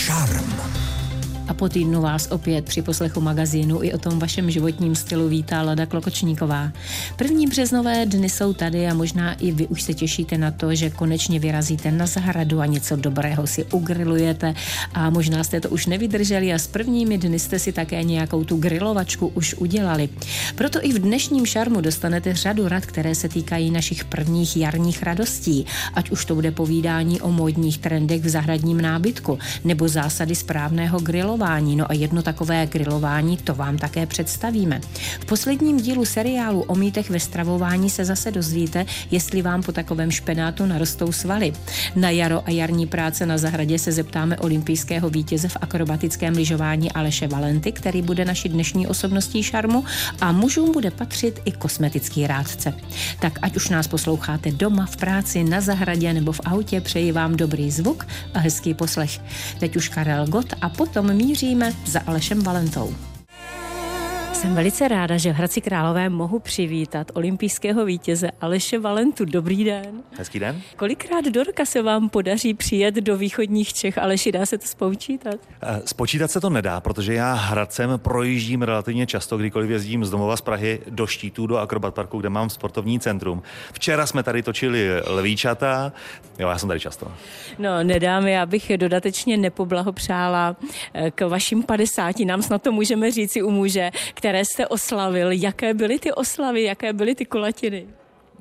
Šarm. A po týdnu vás opět při poslechu magazínu i o tom vašem životním stylu vítá Lada Klokočníková. První březnové dny jsou tady a možná i vy už se těšíte na to, že konečně vyrazíte na zahradu a něco dobrého si ugrilujete a možná jste to už nevydrželi a s prvními dny jste si také nějakou tu grilovačku už udělali. Proto i v dnešním šarmu dostanete řadu rad, které se týkají našich prvních jarních radostí, ať už to bude povídání o módních trendech v zahradním nábytku nebo zásady správného grilování grilování. No a jedno takové grilování, to vám také představíme. V posledním dílu seriálu o mýtech ve stravování se zase dozvíte, jestli vám po takovém špenátu narostou svaly. Na jaro a jarní práce na zahradě se zeptáme olympijského vítěze v akrobatickém lyžování Aleše Valenty, který bude naší dnešní osobností šarmu a mužům bude patřit i kosmetický rádce. Tak ať už nás posloucháte doma, v práci, na zahradě nebo v autě, přeji vám dobrý zvuk a hezký poslech. Teď už Karel Gott a potom míříme za Alešem Valentou. Jsem velice ráda, že v Hradci Králové mohu přivítat olympijského vítěze Aleše Valentu. Dobrý den. Hezký den. Kolikrát do roka se vám podaří přijet do východních Čech? Aleši, dá se to spočítat? Eh, spočítat se to nedá, protože já Hradcem projíždím relativně často, kdykoliv jezdím z domova z Prahy do Štítů, do Akrobat Parku, kde mám sportovní centrum. Včera jsme tady točili lvíčata, jo, já jsem tady často. No, nedám, já bych dodatečně nepoblahopřála eh, k vašim 50, nám snad to můžeme říci u muže, které jste oslavil. Jaké byly ty oslavy, jaké byly ty kulatiny?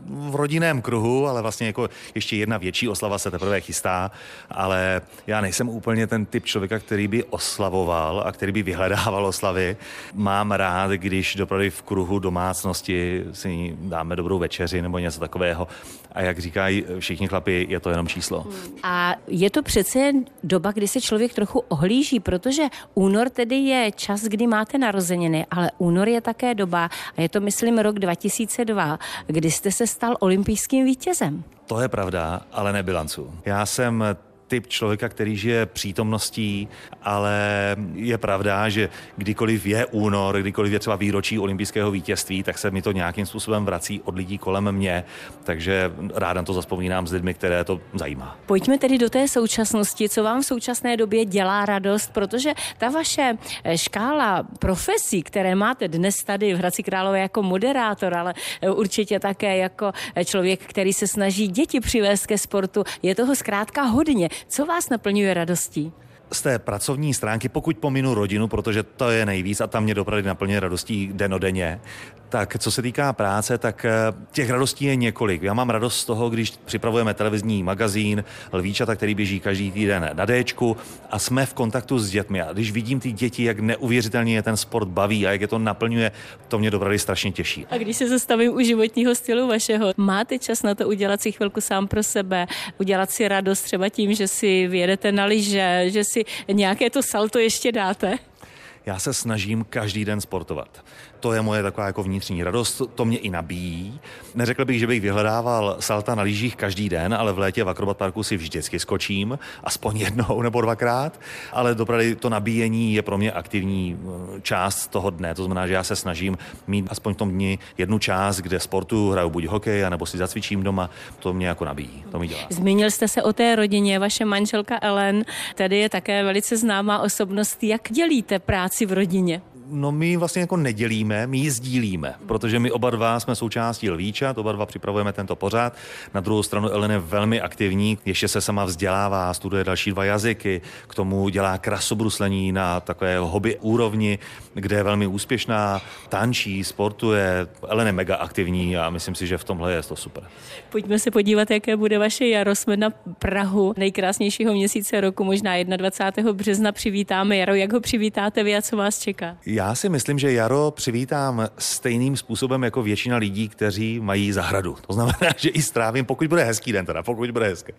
V rodinném kruhu, ale vlastně jako ještě jedna větší oslava se teprve chystá, ale já nejsem úplně ten typ člověka, který by oslavoval a který by vyhledával oslavy. Mám rád, když dopravy v kruhu domácnosti si dáme dobrou večeři nebo něco takového. A jak říkají všichni chlapi, je to jenom číslo. A je to přece doba, kdy se člověk trochu ohlíží, protože únor tedy je čas, kdy máte narozeniny, ale únor je také doba, a je to myslím rok 2002, kdy jste se stal olympijským vítězem. To je pravda, ale nebilancu. Já jsem typ člověka, který žije přítomností, ale je pravda, že kdykoliv je únor, kdykoliv je třeba výročí olympijského vítězství, tak se mi to nějakým způsobem vrací od lidí kolem mě, takže ráda to zaspomínám s lidmi, které to zajímá. Pojďme tedy do té současnosti, co vám v současné době dělá radost, protože ta vaše eh, škála profesí, které máte dnes tady v Hradci Králové jako moderátor, ale eh, určitě také jako eh, člověk, který se snaží děti přivést ke sportu, je toho zkrátka hodně. Co vás naplňuje radostí? z té pracovní stránky, pokud pominu rodinu, protože to je nejvíc a tam mě dopravdy naplňuje radostí denodenně, tak co se týká práce, tak eh, těch radostí je několik. Já mám radost z toho, když připravujeme televizní magazín Lvíčata, který běží každý týden na D a jsme v kontaktu s dětmi. A když vidím ty děti, jak neuvěřitelně je ten sport baví a jak je to naplňuje, to mě dopravdy strašně těší. A když se zastavím u životního stylu vašeho, máte čas na to udělat si chvilku sám pro sebe, udělat si radost třeba tím, že si vyjedete na lyže, že si nějaké to salto ještě dáte? Já se snažím každý den sportovat. To je moje taková jako vnitřní radost, to mě i nabíjí. Neřekl bych, že bych vyhledával salta na lyžích každý den, ale v létě v Akrobat Parku si vždycky skočím, aspoň jednou nebo dvakrát, ale dopravdy to nabíjení je pro mě aktivní eh, část toho dne, to znamená, že já se snažím mít aspoň v tom dni jednu část, kde sportu hraju buď hokej, nebo si zacvičím doma, to mě jako nabíjí, to mi dělá. Zmínil jste se o té rodině, vaše manželka Ellen, tady je také velice známá osobnost. Jak dělíte práci v rodině? No my vlastně jako nedělíme, my ji sdílíme, protože my oba dva jsme součástí Lvíčat, oba dva připravujeme tento pořád. Na druhou stranu Ellen je velmi aktivní, ještě se sama vzdělává, studuje další dva jazyky, k tomu dělá krasobruslení na takové hobby úrovni, kde je velmi úspěšná, tančí, sportuje. Ellen je mega aktivní a myslím si, že v tomhle je to super. Pojďme se podívat, jaké bude vaše jaro. Jsme na Prahu nejkrásnějšího měsíce roku, možná 21. března přivítáme jaro. Jak ho přivítáte vy a co vás čeká? Já si myslím, že jaro přivítám stejným způsobem jako většina lidí, kteří mají zahradu. To znamená, že i strávím, pokud bude hezký den, teda pokud bude hezký,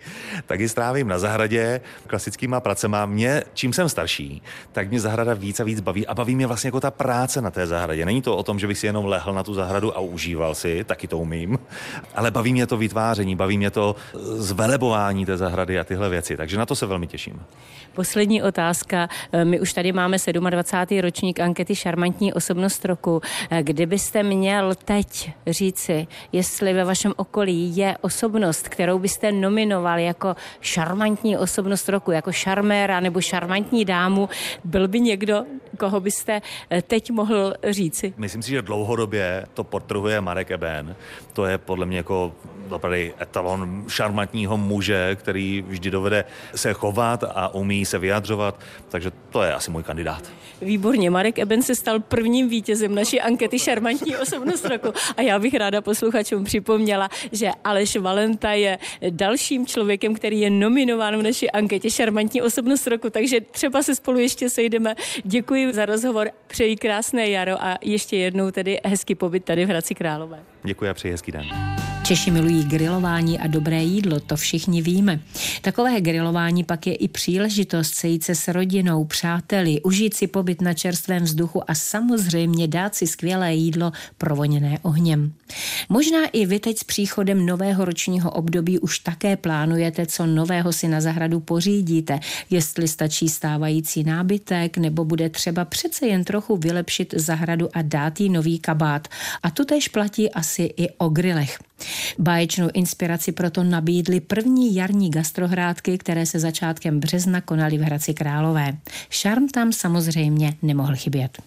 tak i strávím na zahradě klasickýma pracema. Mě, čím jsem starší, tak mě zahrada víc a víc baví a baví mě vlastně jako ta práce na té zahradě. Není to o tom, že bych si jenom lehl na tu zahradu a užíval si, taky to umím, ale baví mě to vytváření, baví mě to zvelebování té zahrady a tyhle věci, takže na to se velmi těším. Poslední otázka. My už tady máme 27. ročník ankety ankety Šarmantní osobnost roku. Kdybyste měl teď říci, jestli ve vašem okolí je osobnost, kterou byste nominoval jako šarmantní osobnost roku, jako šarméra nebo šarmantní dámu, byl by někdo, koho byste teď mohl říci? Myslím si, že dlouhodobě to potrhuje Marek Eben. To je podle mě jako opravdu etalon šarmantního muže, který vždy dovede se chovat a umí se vyjadřovat, takže to je asi můj kandidát. Výborně, Marek Eben se stal prvním vítězem naší ankety Šarmantní osobnost roku a já bych ráda posluchačům připomněla, že Aleš Valenta je dalším člověkem, který je nominován v naší anketě Šarmantní osobnost roku, takže třeba se spolu ještě sejdeme. Děkuji za rozhovor, přeji krásné jaro a ještě jednou tedy hezký pobyt tady v Hradci Králové. Děkuji a přeji hezký den. Češi milují grilování a dobré jídlo, to všichni víme. Takové grilování pak je i příležitost sejít se s rodinou, přáteli, užít si pobyt na čerstvém vzduchu a samozřejmě dát si skvělé jídlo provoněné ohněm. Možná i vy teď s příchodem nového ročního období už také plánujete, co nového si na zahradu pořídíte, jestli stačí stávající nábytek, nebo bude třeba přece jen trochu vylepšit zahradu a dát jí nový kabát. A to tež platí asi i o grilech. Báječnou inspiraci proto nabídly první jarní gastrohrádky, které se začátkem března konaly v Hradci Králové. Šarm tam samozřejmě nemohl chybět.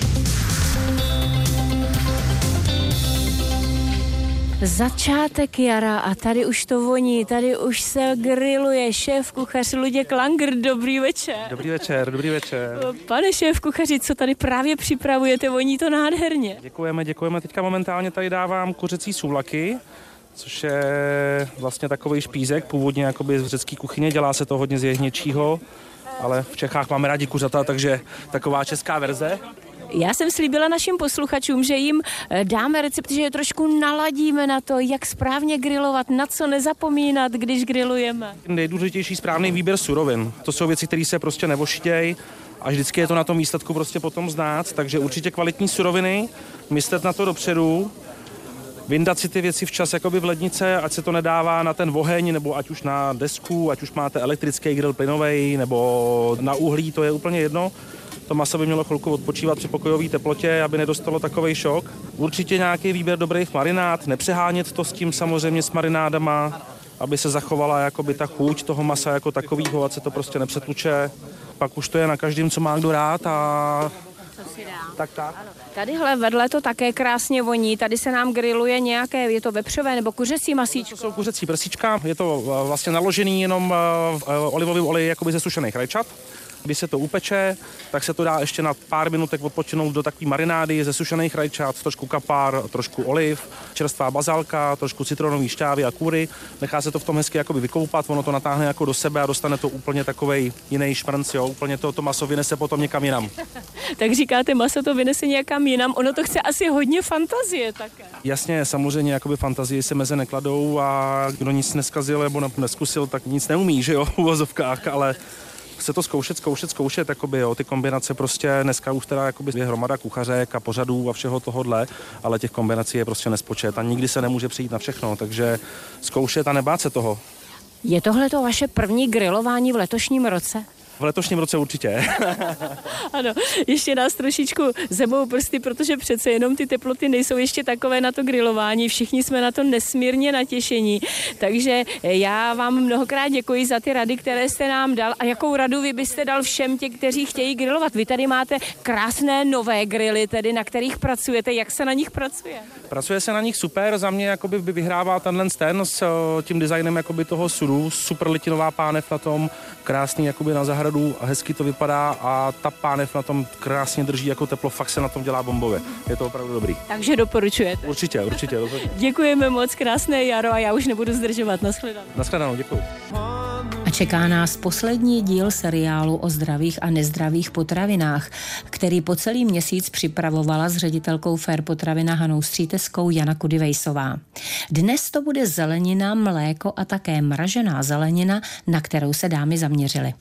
Začátek jara a tady už to voní, tady už se grilluje šéf kuchař Luděk Langer. Dobrý večer. Dobrý večer, dobrý večer. Pane šéf kuchaři, co tady právě připravujete, voní to nádherně. Děkujeme, děkujeme. Teďka momentálně tady dávám kuřecí sůvlaky, což je vlastně takový špízek, původně jakoby z řecké kuchyně, dělá se to hodně z jehněčího, ale v Čechách máme rádi kuřata, takže taková česká verze. Já jsem slíbila našim posluchačům, že jim eh, dáme recept, že je trošku naladíme na to, jak správně grilovat, na co nezapomínat, když grilujeme. Nejdůležitější správný výběr surovin. To jsou věci, které se prostě nevošitějí a vždycky je to na tom výsledku prostě potom znát, takže určitě kvalitní suroviny, myslet na to dopředu, vyndat si ty věci včas jakoby v lednice, ať se to nedává na ten oheň, nebo ať už na desku, ať už máte elektrický grill plynový, nebo na uhlí, to je úplně jedno. To maso by mělo chvilku odpočívat při pokojové teplotě, aby nedostalo takový šok. Určitě nějaký výběr dobrých marinád, nepřehánět to s tím samozřejmě s marinádama, aby se zachovala jakoby ta chuť toho masa jako takového, ať se to prostě nepřetluče. Pak už to je na každém, co má kdo rád a si. Tak, tak. Ano. Tadyhle vedle to také krásně voní. Tady se nám griluje nějaké, je to vepřové nebo kuřecí masíčko? To jsou kuřecí prsíčka, je to eh, vlastně naložený jenom eh, olivový olej jakoby ze sušených rajčat. Když se to upeče, tak se to dá ještě na pár minutek odpočinout do takové marinády ze sušených rajčat, trošku kapár, trošku oliv, čerstvá bazálka, trošku citronový šťávy a kůry. Nechá se to v tom hezky jakoby vykoupat, ono to natáhne jako do sebe a dostane to úplně takový jiný šmrnc, jo, úplně to, to maso vynese potom někam jinam. tak říkáte, maso to vynese někam jinam, ono to chce asi hodně fantazie také. Jasně, samozřejmě, jakoby fantazie se meze nekladou a kdo nic neskazil nebo neskusil, tak nic neumí, že jo, v uvozovkách, ale chce to zkoušet, zkoušet, zkoušet, jakoby, jo, ty kombinace prostě dneska už teda jakoby je hromada kuchařek a pořadů a všeho tohohle, ale těch kombinací je prostě nespočet a nikdy se nemůže přijít na všechno, takže zkoušet a nebát se toho. Je tohle to vaše první grilování v letošním roce? V letošním roce určitě. ano, ještě nás trošičku zemou prsty, protože přece jenom ty teploty nejsou ještě takové na to grilování. Všichni jsme na to nesmírně natěšení. Takže já vám mnohokrát děkuji za ty rady, které jste nám dal. A jakou radu vy byste dal všem těm, kteří chtějí grilovat? Vy tady máte krásné nové grily, tedy na kterých pracujete. Jak se na nich pracuje? Pracuje se na nich super. Za mě jakoby vyhrává tenhle ten s tím designem jakoby toho sudu. Super litinová pánev na tom, krásný jakoby na zahradu zahradu a hezky to vypadá a ta pánev na tom krásně drží jako teplo, fakt se na tom dělá bombově. Je to opravdu dobrý. Takže doporučujete. Určitě, určitě. Děkujeme moc, krásné jaro a já už nebudu zdržovat. Naschledanou. Naschledanou, děkuji. A čeká nás poslední díl seriálu o zdravých a nezdravých potravinách, který po celý měsíc připravovala s ředitelkou Fair potravina Hanou Stříteskou Jana Kudivejsová. Dnes to bude zelenina, mléko a také mražená zelenina, na kterou se dámy zaměřily.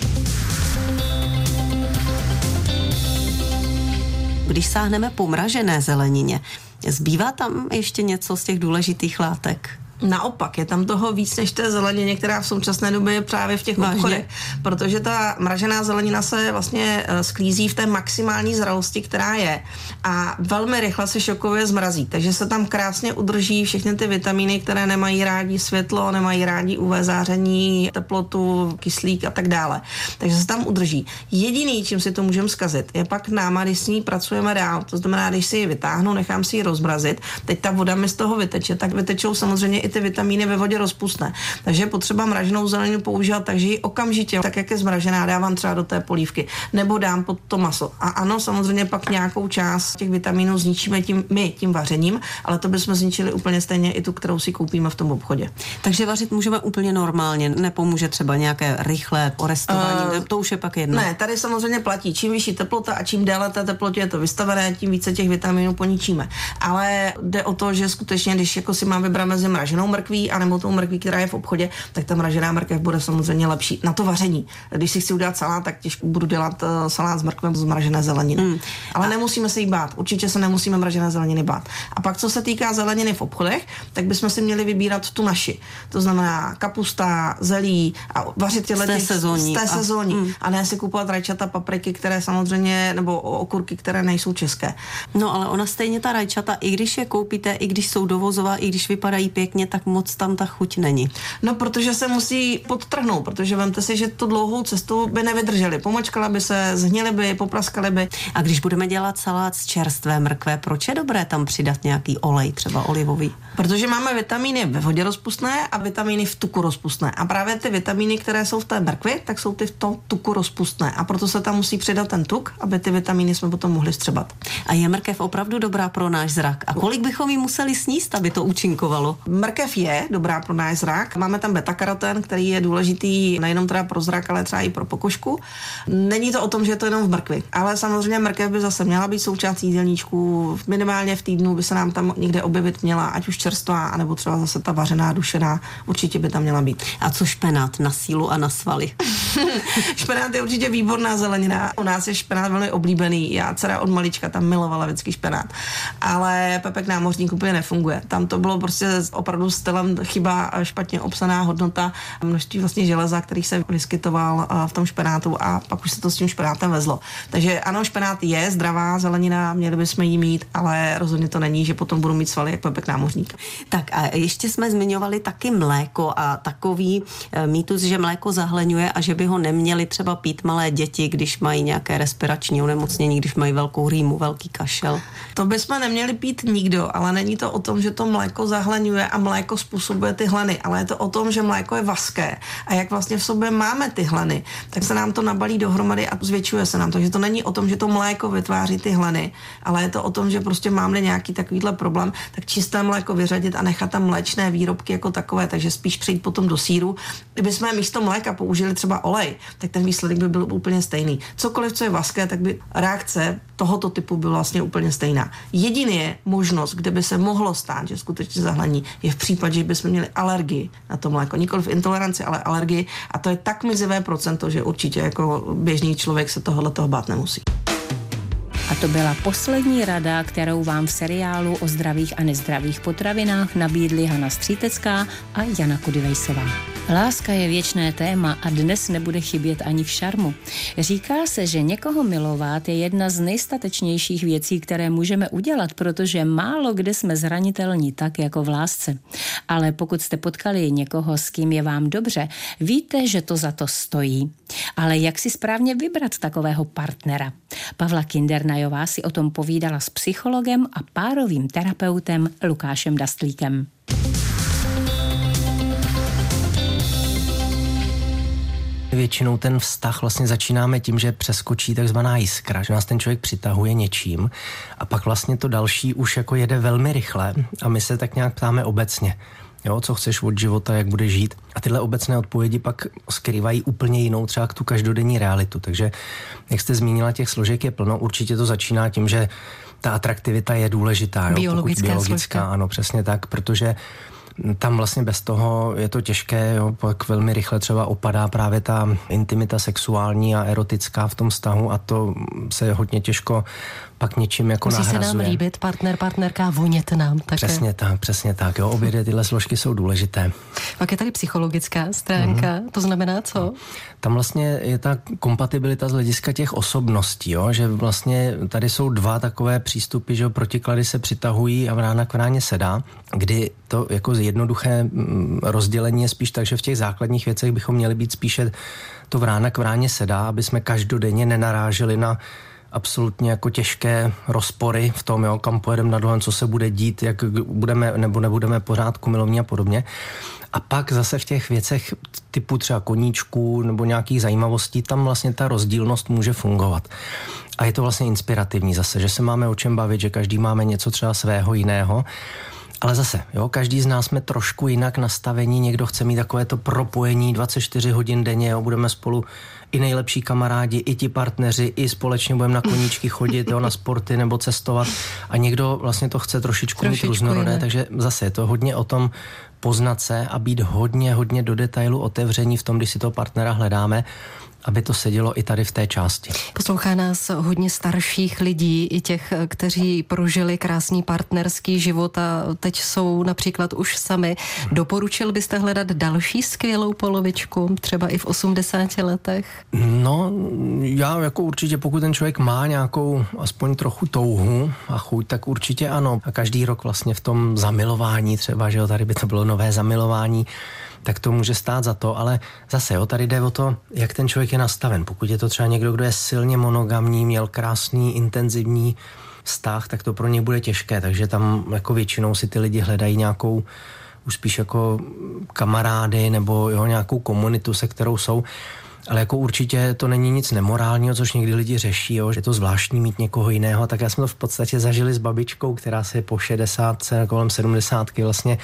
Když sáhneme po mražené zelenině, zbývá tam ještě něco z těch důležitých látek? Naopak, je tam toho víc než té zelenině, která v současné době je právě v těch Vážně. obchodech, protože ta mražená zelenina se vlastně eh, sklízí v té maximální zralosti, která je a velmi rychle se šokově zmrazí, takže se tam krásně udrží všechny ty vitamíny, které nemají rádi světlo, nemají rádi UV záření, teplotu, kyslík a tak dále. Takže se tam udrží. Jediný, čím si to můžeme zkazit, je pak náma, když s ní pracujeme dál. To znamená, když si ji vytáhnu, nechám si ji rozmrazit, teď ta voda mi z toho vyteče, tak vytečou samozřejmě i ty vitamíny ve vodě rozpustné. Takže je potřeba mraženou zeleninu používat takže ji okamžitě, tak jak je zmražená, dávám třeba do té polívky, nebo dám pod to maso. A ano, samozřejmě pak nějakou část těch vitamínů zničíme tím my, tím vařením, ale to bychom zničili úplně stejně i tu, kterou si koupíme v tom obchodě. Takže vařit můžeme úplně normálně, nepomůže třeba nějaké rychlé orestování, uh, to už je pak jedno. Ne, tady samozřejmě platí, čím vyšší teplota a čím déle té teplotě je to vystavené, tím více těch vitaminů poničíme. Ale jde o to, že skutečně, když jako si mám vybrat mezi mraženou mrkví a nebo tou mrkví, která je v obchodě, tak ta mražená mrkev bude samozřejmě lepší na to vaření. Když si chci udělat salát, tak těžko budu dělat uh, salát s mrkvem z mražené zeleniny. Mm. Ale a... nemusíme se jí bát. Určitě se nemusíme mražené zeleniny bát. A pak, co se týká zeleniny v obchodech, tak bychom si měli vybírat tu naši. To znamená kapusta, zelí a vařit tyhle z té sezóní. Z té sezóní. A, mm. a ne si kupovat rajčata, papriky, které samozřejmě, nebo okurky, které nejsou české. No ale ona stejně ta rajčata, i když je koupíte, i když jsou dovozová, i když vypadají pěkně, tak moc tam ta chuť není. No, protože se musí podtrhnout, protože vemte si, že tu dlouhou cestu by nevydrželi. Pomočkala by se, zhnily by, popraskaly by. A když budeme dělat salát z čerstvé mrkve, proč je dobré tam přidat nějaký olej, třeba olivový? Protože máme vitamíny ve vodě rozpustné a vitamíny v tuku rozpustné. A právě ty vitamíny, které jsou v té mrkvi, tak jsou ty v tom tuku rozpustné. A proto se tam musí přidat ten tuk, aby ty vitamíny jsme potom mohli střebat. A je mrkev opravdu dobrá pro náš zrak? A kolik bychom ji museli sníst, aby to účinkovalo? Mrkev je dobrá pro náš zrak. Máme tam beta-karoten, který je důležitý nejenom teda pro zrak, ale třeba i pro pokožku. Není to o tom, že je to jenom v mrkvi, ale samozřejmě mrkev by zase měla být součástí jídelníčku. Minimálně v týdnu by se nám tam někde objevit měla, ať už čerstvá, anebo třeba zase ta vařená, dušená, určitě by tam měla být. A co špenát na sílu a na svaly? špenát je určitě výborná zelenina. U nás je špenát velmi oblíbený. Já dcera od malička tam milovala vždycky špenát. Ale pepek námořník úplně nefunguje. Tam to bylo prostě opravdu stylem chyba špatně obsaná hodnota množství vlastně železa, který se vyskytoval v tom špenátu a pak už se to s tím špenátem vezlo. Takže ano, špenát je zdravá zelenina, měli bychom jí mít, ale rozhodně to není, že potom budu mít svaly jak pepek námořník. Tak a ještě jsme zmiňovali taky mléko a takový e, mýtus, že mléko zahleňuje a že by ho neměli třeba pít malé děti, když mají nějaké respirační onemocnění, když mají velkou rýmu, velký kašel. To bychom neměli pít nikdo, ale není to o tom, že to mléko zahleňuje a mléko způsobuje ty hleny, ale je to o tom, že mléko je vaské a jak vlastně v sobě máme ty hleny, tak se nám to nabalí dohromady a zvětšuje se nám. Takže to není o tom, že to mléko vytváří ty hleny, ale je to o tom, že prostě máme nějaký takovýhle problém, tak čisté mléko vyřadit a nechat tam mléčné výrobky jako takové, takže spíš přejít potom do síru. Kdybychom místo mléka použili třeba olej, tak ten výsledek by byl úplně stejný. Cokoliv, co je vaské, tak by reakce tohoto typu byla vlastně úplně stejná. Jediný je možnost, kde by se mohlo stát, že skutečně zahlení, je v případě, že bychom měli alergii na to mléko. Nikoli v intoleranci, ale alergii. A to je tak mizivé procento, že určitě jako běžný člověk se tohohle toho bát nemusí. A to byla poslední rada, kterou vám v seriálu o zdravých a nezdravých potravinách nabídly Hana Střítecká a Jana Kudivejsová. Láska je věčné téma a dnes nebude chybět ani v šarmu. Říká se, že někoho milovat je jedna z nejstatečnějších věcí, které můžeme udělat, protože málo kde jsme zranitelní tak jako v lásce. Ale pokud jste potkali někoho, s kým je vám dobře, víte, že to za to stojí. Ale jak si správně vybrat takového partnera? Pavla Kindernajová si o tom povídala s psychologem a párovým terapeutem Lukášem Dastlíkem. Většinou ten vztah vlastně začínáme tím, že přeskočí takzvaná jiskra, že nás ten člověk přitahuje něčím a pak vlastně to další už jako jede velmi rychle a my se tak nějak ptáme obecně. Jo, co chceš od života, jak bude žít. A tyhle obecné odpovědi pak skrývají úplně jinou třeba tu každodenní realitu. Takže, jak jste zmínila, těch složek je plno. Určitě to začíná tím, že ta atraktivita je důležitá. Jo? Biologická, biologická ano, přesně tak, protože tam vlastně bez toho je to těžké, jo, pak velmi rychle třeba opadá právě ta intimita sexuální a erotická v tom vztahu a to se hodně těžko pak něčím jako Musí nahrazuje. se nám líbit, partner, partnerka, vonět nám také. Přesně tak, přesně tak. Jo, obě tyhle složky jsou důležité. Pak je tady psychologická stránka, mm-hmm. to znamená co? Tam vlastně je ta kompatibilita z hlediska těch osobností, jo? že vlastně tady jsou dva takové přístupy, že protiklady se přitahují a vrána k vráně sedá, kdy to jako jednoduché mm, rozdělení je spíš tak, že v těch základních věcech bychom měli být spíše to vrána k vráně sedá, aby jsme každodenně nenaráželi na absolutně jako těžké rozpory v tom, jo, kam pojedeme na dolen, co se bude dít, jak budeme nebo nebudeme pořádku milovní a podobně. A pak zase v těch věcech typu třeba koníčků nebo nějakých zajímavostí, tam vlastně ta rozdílnost může fungovat. A je to vlastně inspirativní zase, že se máme o čem bavit, že každý máme něco třeba svého jiného. Ale zase, jo, každý z nás jsme trošku jinak nastavení, někdo chce mít takové to propojení 24 hodin denně, jo, budeme spolu i nejlepší kamarádi, i ti partneři, i společně budeme na koníčky chodit, jo, na sporty nebo cestovat. A někdo vlastně to chce trošičku, trošičku mít různorodé, takže zase je to hodně o tom poznat se a být hodně, hodně do detailu otevření v tom, když si toho partnera hledáme aby to sedělo i tady v té části. Poslouchá nás hodně starších lidí, i těch, kteří prožili krásný partnerský život a teď jsou například už sami. Doporučil byste hledat další skvělou polovičku, třeba i v 80 letech? No, já jako určitě, pokud ten člověk má nějakou aspoň trochu touhu a chuť, tak určitě ano. A každý rok vlastně v tom zamilování třeba, že jo, tady by to bylo nové zamilování, tak to může stát za to, ale zase jo, tady jde o to, jak ten člověk je nastaven. Pokud je to třeba někdo, kdo je silně monogamní, měl krásný, intenzivní vztah, tak to pro ně bude těžké, takže tam jako většinou si ty lidi hledají nějakou už spíš jako kamarády nebo jo, nějakou komunitu, se kterou jsou. Ale jako určitě to není nic nemorálního, což někdy lidi řeší, jo, že je to zvláštní mít někoho jiného. Tak já jsme to v podstatě zažili s babičkou, která se po 60, kolem 70 vlastně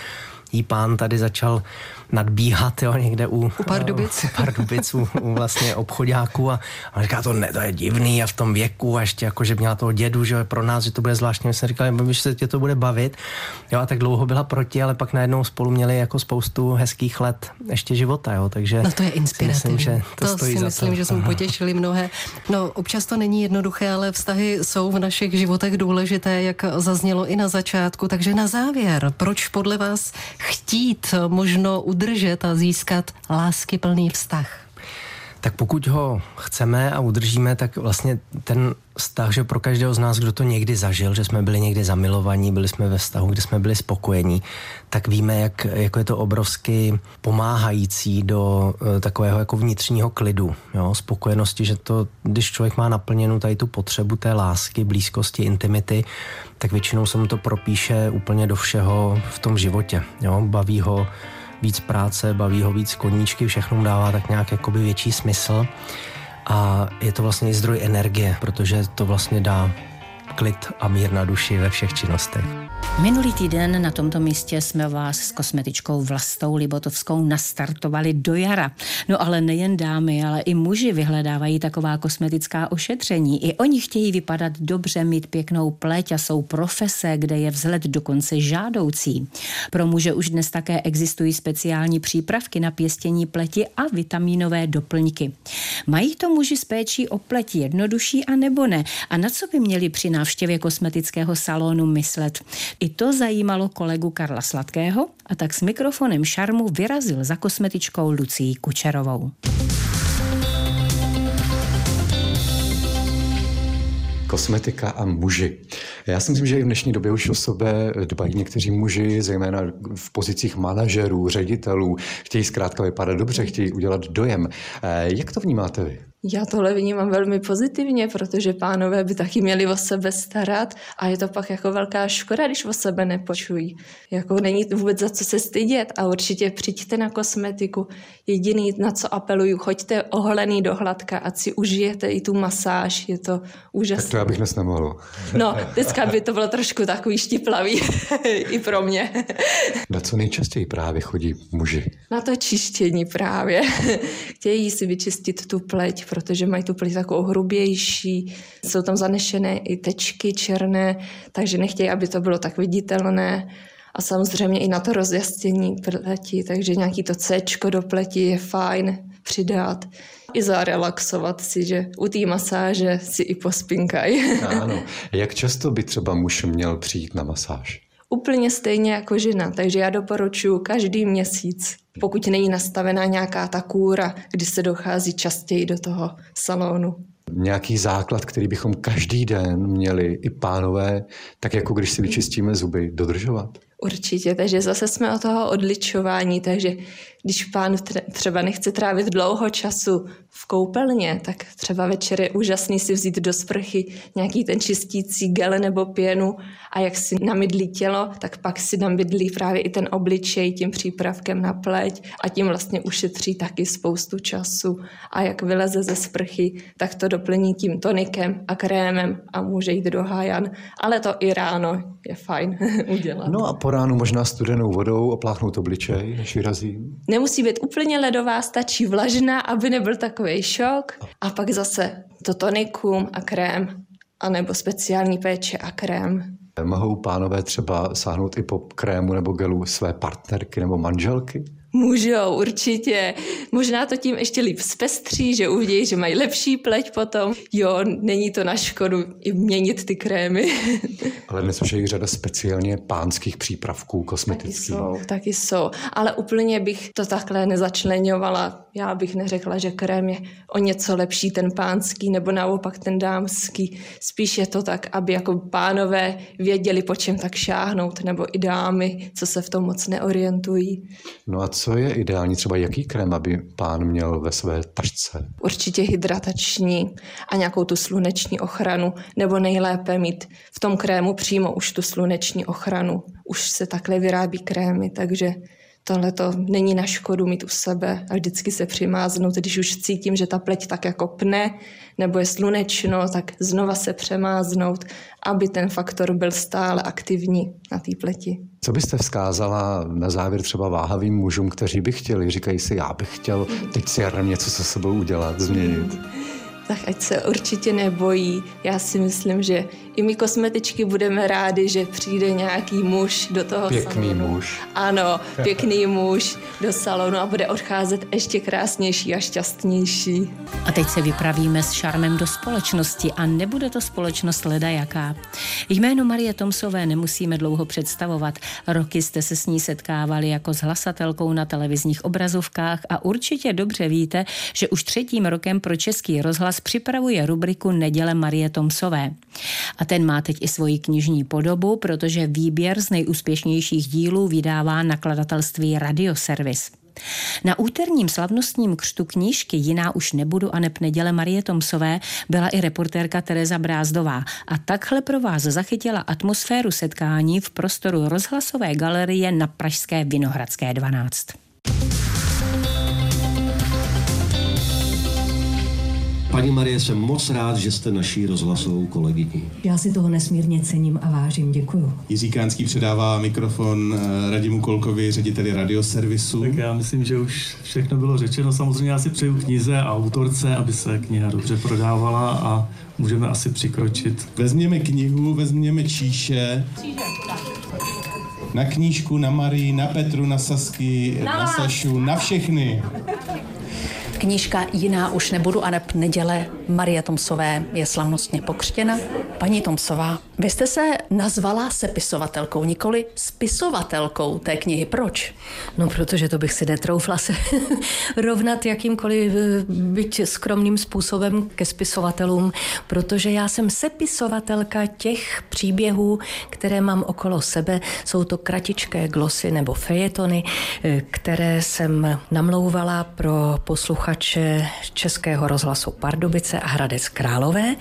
jí pán tady začal nadbíhat jo, někde u, u Pardubic, u, Pardubic u, u vlastně obchodáků a, a říká to, ne, to je divný a v tom věku a ještě jako, že měla toho dědu, že pro nás, že to bude zvláštní. My jsme říkali, že se tě to bude bavit. Jo, a tak dlouho byla proti, ale pak najednou spolu měli jako spoustu hezkých let ještě života, jo, takže no to je inspirativní. Myslím, že to, to stojí si za myslím, to. že jsme potěšili mnohé. No občas to není jednoduché, ale vztahy jsou v našich životech důležité, jak zaznělo i na začátku. Takže na závěr, proč podle vás chtít možno udržet a získat lásky plný vztah? Tak pokud ho chceme a udržíme, tak vlastně ten vztah, že pro každého z nás, kdo to někdy zažil, že jsme byli někdy zamilovaní, byli jsme ve vztahu, kde jsme byli spokojení, tak víme, jak jako je to obrovsky pomáhající do uh, takového jako vnitřního klidu, jo, spokojenosti, že to, když člověk má naplněnou tady tu potřebu té lásky, blízkosti, intimity, tak většinou se mu to propíše úplně do všeho v tom životě, jo, baví ho víc práce, baví ho víc koníčky, všechno mu dává tak nějak jakoby větší smysl. A je to vlastně i zdroj energie, protože to vlastně dá klid a mír na duši ve všech činnostech. Minulý týden na tomto místě jsme vás s kosmetičkou Vlastou Libotovskou nastartovali do jara. No ale nejen dámy, ale i muži vyhledávají taková kosmetická ošetření. I oni chtějí vypadat dobře, mít pěknou pleť a jsou profese, kde je vzhled dokonce žádoucí. Pro muže už dnes také existují speciální přípravky na pěstění pleti a vitamínové doplňky. Mají to muži s péčí o pleť jednodušší a nebo ne? A na co by měli při návštěvě kosmetického salonu myslet? I to zajímalo kolegu Karla Sladkého a tak s mikrofonem šarmu vyrazil za kosmetičkou Lucí Kučerovou. Kosmetika a muži. Já si myslím, že i v dnešní době už o sebe dbají někteří muži, zejména v pozicích manažerů, ředitelů. Chtějí zkrátka vypadat dobře, chtějí udělat dojem. Jak to vnímáte vy? Já tohle vnímám velmi pozitivně, protože pánové by taky měli o sebe starat a je to pak jako velká škoda, když o sebe nepočují. Jako není vůbec za co se stydět a určitě přijďte na kosmetiku. Jediný, na co apeluju, choďte oholený do hladka a si užijete i tu masáž, je to úžasné. Tak to já bych dnes nemohl. No, dneska by to bylo trošku takový štiplavý i pro mě. Na co nejčastěji právě chodí muži? Na to čištění právě. Chtějí si vyčistit tu pleť, protože mají tu pleť takovou hrubější, jsou tam zanešené i tečky černé, takže nechtějí, aby to bylo tak viditelné A samozřejmě i na to rozjasnění pleti, takže nějaký to C do pleti je fajn přidat i zarelaxovat si, že u té masáže si i pospinkají. Ano. Jak často by třeba muž měl přijít na masáž? Úplně stejně jako žena, takže já doporučuji každý měsíc, pokud není nastavená nějaká ta kůra, kdy se dochází častěji do toho salonu. Nějaký základ, který bychom každý den měli i pánové, tak jako když si vyčistíme zuby, dodržovat? Určitě, takže zase jsme o toho odličování, takže když pán třeba nechce trávit dlouho času v koupelně, tak třeba večer je úžasný si vzít do sprchy nějaký ten čistící gel nebo pěnu a jak si namydlí tělo, tak pak si namydlí právě i ten obličej tím přípravkem na pleť a tím vlastně ušetří taky spoustu času. A jak vyleze ze sprchy, tak to doplní tím tonikem a krémem a může jít do hájan. Ale to i ráno je fajn udělat. No a po ránu možná studenou vodou opláchnout obličej, než vyrazí? Nemusí být úplně ledová, stačí vlažná, aby nebyl takový šok. A pak zase to tonikum a krém, anebo speciální péče a krém. Mohou pánové třeba sáhnout i po krému nebo gelu své partnerky nebo manželky? Můžou, určitě. Možná to tím ještě líp zpestří, že uvidí, že mají lepší pleť potom. Jo, není to na škodu i měnit ty krémy. Ale dnes už je řada speciálně pánských přípravků kosmetických. Taky jsou, taky jsou. Ale úplně bych to takhle nezačlenovala. Já bych neřekla, že krém je o něco lepší ten pánský nebo naopak ten dámský. Spíš je to tak, aby jako pánové věděli, po čem tak šáhnout, nebo i dámy, co se v tom moc neorientují. No a co je ideální, třeba jaký krém, aby pán měl ve své tašce? Určitě hydratační a nějakou tu sluneční ochranu, nebo nejlépe mít v tom krému přímo už tu sluneční ochranu. Už se takhle vyrábí krémy, takže tohle to není na škodu mít u sebe a vždycky se přimáznout, když už cítím, že ta pleť tak jako pne, nebo je slunečno, tak znova se přemáznout, aby ten faktor byl stále aktivní na té pleti. Co byste vzkázala na závěr třeba váhavým mužům, kteří by chtěli, říkají si, já bych chtěl teď si něco se sebou udělat, změnit? Tak ať se určitě nebojí. Já si myslím, že i my kosmetičky budeme rádi, že přijde nějaký muž do toho Pěkný salonu. muž. Ano, pěkný muž do salonu a bude odcházet ještě krásnější a šťastnější. A teď se vypravíme s šarmem do společnosti a nebude to společnost leda jaká. Jméno Marie Tomsové nemusíme dlouho představovat. Roky jste se s ní setkávali jako s hlasatelkou na televizních obrazovkách a určitě dobře víte, že už třetím rokem pro Český rozhlas připravuje rubriku Neděle Marie Tomsové. A ten má teď i svoji knižní podobu, protože výběr z nejúspěšnějších dílů vydává nakladatelství Radioservis. Na úterním slavnostním křtu knížky Jiná už nebudu a neb neděle Marie Tomsové byla i reportérka Tereza Brázdová a takhle pro vás zachytila atmosféru setkání v prostoru rozhlasové galerie na Pražské Vinohradské 12. Paní Marie, jsem moc rád, že jste naší rozhlasovou kolegyní. Já si toho nesmírně cením a vážím. Děkuju. Jiří Kánský předává mikrofon eh, Radimu Kolkovi, řediteli radioservisu. Tak já myslím, že už všechno bylo řečeno. Samozřejmě já si přeju knize a autorce, aby se kniha dobře prodávala a můžeme asi přikročit. Vezměme knihu, vezměme číše. Na knížku, na Marii, na Petru, na Sasky, na, na Sašu, na všechny. Knížka Jiná už nebudu a neb neděle Marie Tomsové je slavnostně pokřtěna. Paní Tomsová, vy jste se nazvala sepisovatelkou, nikoli spisovatelkou té knihy. Proč? No, protože to bych si netroufla se rovnat jakýmkoliv eh, byť skromným způsobem ke spisovatelům, protože já jsem sepisovatelka těch příběhů, které mám okolo sebe. Jsou to kratičké glosy nebo fejetony, eh, které jsem namlouvala pro posluchače Českého rozhlasu Pardubice a Hradec Králové.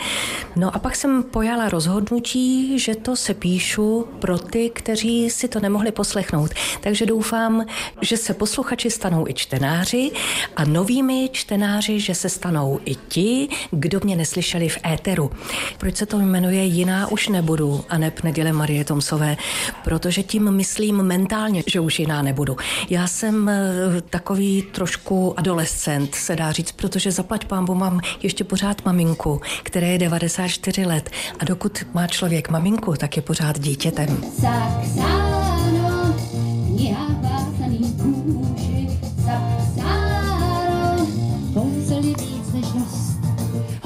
No a pak jsem pojala rozhodnutí, že to se píšu pro ty, kteří si to nemohli poslechnout. Takže doufám, že se posluchači stanou i čtenáři a novými čtenáři, že se stanou i ti, kdo mě neslyšeli v éteru. Proč se to jmenuje Jiná už nebudu a neb neděle Marie Tomsové? Protože tím myslím mentálně, že už jiná nebudu. Já jsem eh, takový trošku adolescent, se dá říct, protože zaplať pámbu mám ještě pořád maminku, které je 94 let a dokud má člověk maminku, tak je pořád dítětem. Saxano.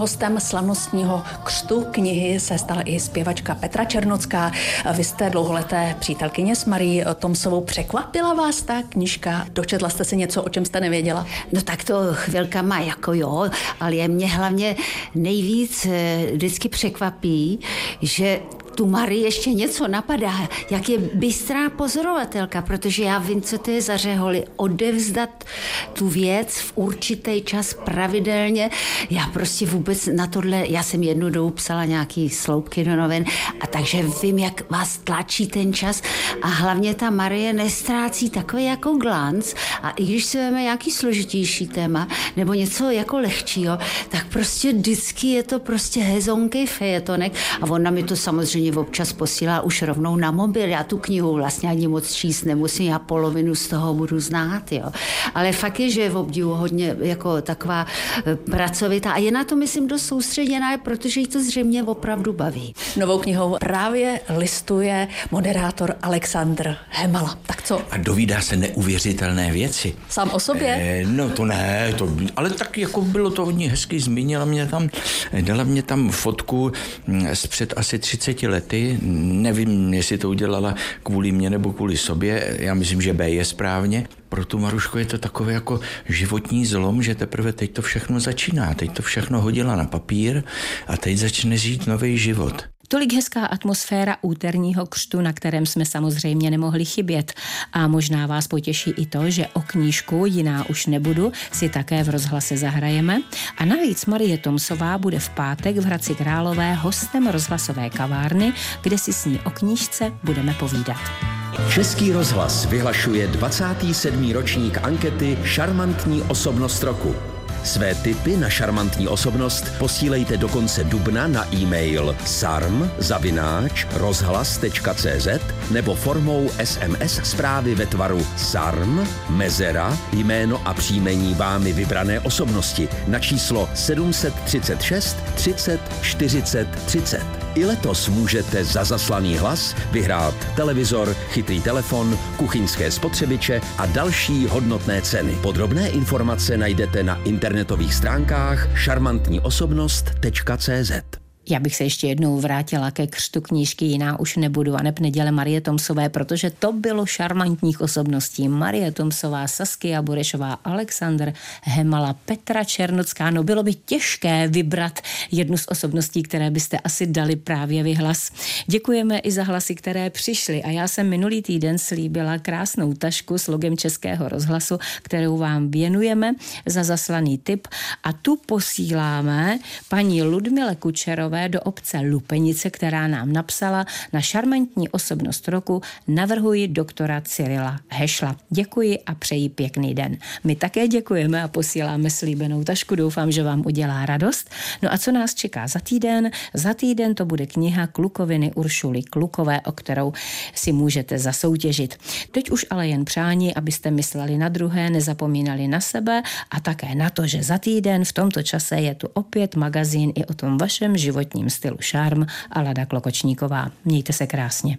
Hostem slavnostního křtu knihy se stala i zpěvačka Petra Černocká. Vy jste dlouholeté přítelkyně s Marí Tomsovou. Překvapila vás ta knižka? Dočetla jste si něco, o čem jste nevěděla? No tak to chvilkama jako jo, ale je mě hlavně nejvíc eh, vždycky překvapí, že tu Marii ještě něco napadá, jak je bystrá pozorovatelka, protože já vím, co to je za řeholi, odevzdat tu věc v určitý čas pravidelně. Já prostě vůbec na tohle, já jsem jednu dobu psala nějaký sloupky do novin a takže vím, jak vás tlačí ten čas a hlavně ta Marie nestrácí takový jako glanc a i když se veme nějaký složitější téma nebo něco jako lehčího, tak prostě vždycky je to prostě hezonký fejetonek a ona mi to samozřejmě občas posílá už rovnou na mobil. Já tu knihu vlastně ani moc číst nemusím, já polovinu z toho budu znát. Jo. Ale fakt je, že je v obdivu hodně jako taková eh, pracovitá a je na to, myslím, dost soustředěná, protože jí to zřejmě opravdu baví. Novou knihou právě listuje moderátor Alexandr Hemala. Tak co? A dovídá se neuvěřitelné věci. Sám o sobě? E, no to ne, to, ale tak jako bylo to hodně hezky, zmínila mě tam, dala mě tam fotku hm, z před asi 30 lety. Nevím, jestli to udělala kvůli mě nebo kvůli sobě. Já myslím, že B je správně. Pro tu Marušku je to takové jako životní zlom, že teprve teď to všechno začíná. Teď to všechno hodila na papír a teď začne žít nový život. Tolik hezká atmosféra úterního křtu, na kterém jsme samozřejmě nemohli chybět. A možná vás potěší i to, že o knížku Jiná už nebudu si také v rozhlase zahrajeme. A navíc Marie Tomsová bude v pátek v Hradci Králové hostem rozhlasové kavárny, kde si s ní o knížce budeme povídat. Český rozhlas vyhlašuje 27. ročník ankety Šarmantní osobnost roku. Své tipy na šarmantní osobnost posílejte do konce dubna na e-mail sarm-rozhlas.cz nebo formou SMS zprávy ve tvaru SARM, mezera, jméno a příjmení vámi vybrané osobnosti na číslo 736 30 40 30. I letos můžete za zaslaný hlas vyhrát televizor, chytrý telefon, kuchyňské spotřebiče a další hodnotné ceny. Podrobné informace najdete na internetových stránkách šarmantníosobnost.cz. Já bych se ještě jednou vrátila ke křtu knížky Jiná už nebudu a neděle Marie Tomsové, protože to bylo šarmantních osobností. Marie Tomsová, Saskia Burešová, Alexandr Hemala, Petra Černocká. No bylo by těžké vybrat jednu z osobností, které byste asi dali právě vyhlas. Děkujeme i za hlasy, které přišly a já jsem minulý týden slíbila krásnou tašku s logem Českého rozhlasu, kterou vám věnujeme za zaslaný tip a tu posíláme paní Ludmile Kučerové do obce Lupenice, která nám napsala na šarmantní osobnost roku navrhuji doktora Cyrila Hešla. Děkuji a přeji pěkný den. My také děkujeme a posíláme slíbenou tašku. Doufám, že vám udělá radost. No a co nás čeká za týden? Za týden to bude kniha Klukoviny Uršuly Klukové, o kterou si můžete zasoutěžit. Teď už ale jen přání, abyste mysleli na druhé, nezapomínali na sebe a také na to, že za týden v tomto čase je tu opět magazín i o tom vašem životě životním stylu Šarm a Lada Klokočníková. Mějte se krásně.